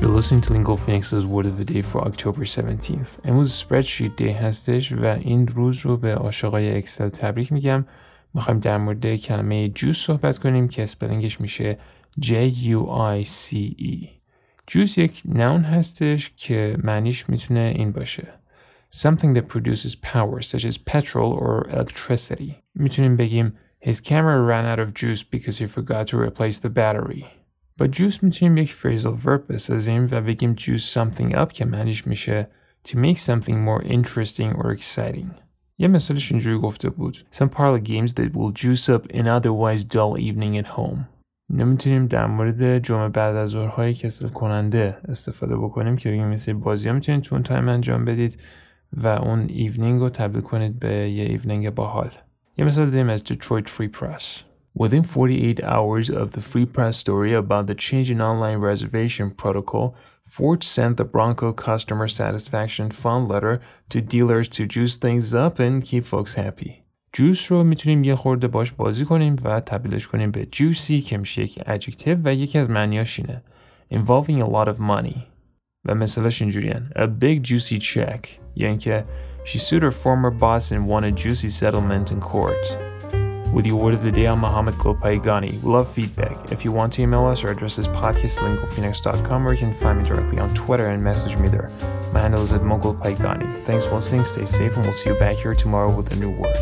You're listening to Lingo Phoenix's Word of the Day for October 17th. امروز spreadsheet day هستش و این روز رو به عاشقای اکسل تبریک میگم. میخوایم در مورد کلمه جوس صحبت کنیم که اسپلنگش میشه J-U-I-C-E. جوس یک noun هستش که معنیش میتونه این باشه. Something that produces power such as petrol or electricity. میتونیم بگیم His camera ran out of juice because he forgot to replace the battery. با juice می‌تونیم یک phrasal verb بسازیم و بگیم juice something up که معنیش میشه to make something more interesting or exciting. یه مثالش اینجوری گفته بود Some parlor games that will juice up an otherwise dull evening at home. نمی‌تونیم در مورد جمعه بعد از ظهرهای کسل کننده استفاده بکنیم که بگیم مثل بازی ها می‌تونید تو اون تایم انجام بدید و اون ایونینگ رو تبدیل کنید به یه ایونینگ باحال. یه مثال داریم از Detroit Free Press. Within 48 hours of the Free Press story about the change in online reservation protocol, Ford sent the Bronco customer satisfaction fund letter to dealers to juice things up and keep folks happy. جوس رو میتونیم یه خورده باش بازی کنیم و تبدیلش کنیم به juicy که میشه یک adjective و یکی از معنیاش اینه involving a lot of money و مثلاش اینجوریان a big juicy check یعنی که she sued her former boss and won a juicy settlement in court. With the word of the day, I'm Mohammad Golpayegani. We love feedback. If you want to email us, our address is podcastlingophoenix.com or you can find me directly on Twitter and message me there. My handle is at Mogul. Thanks for listening, stay safe, and we'll see you back here tomorrow with a new word.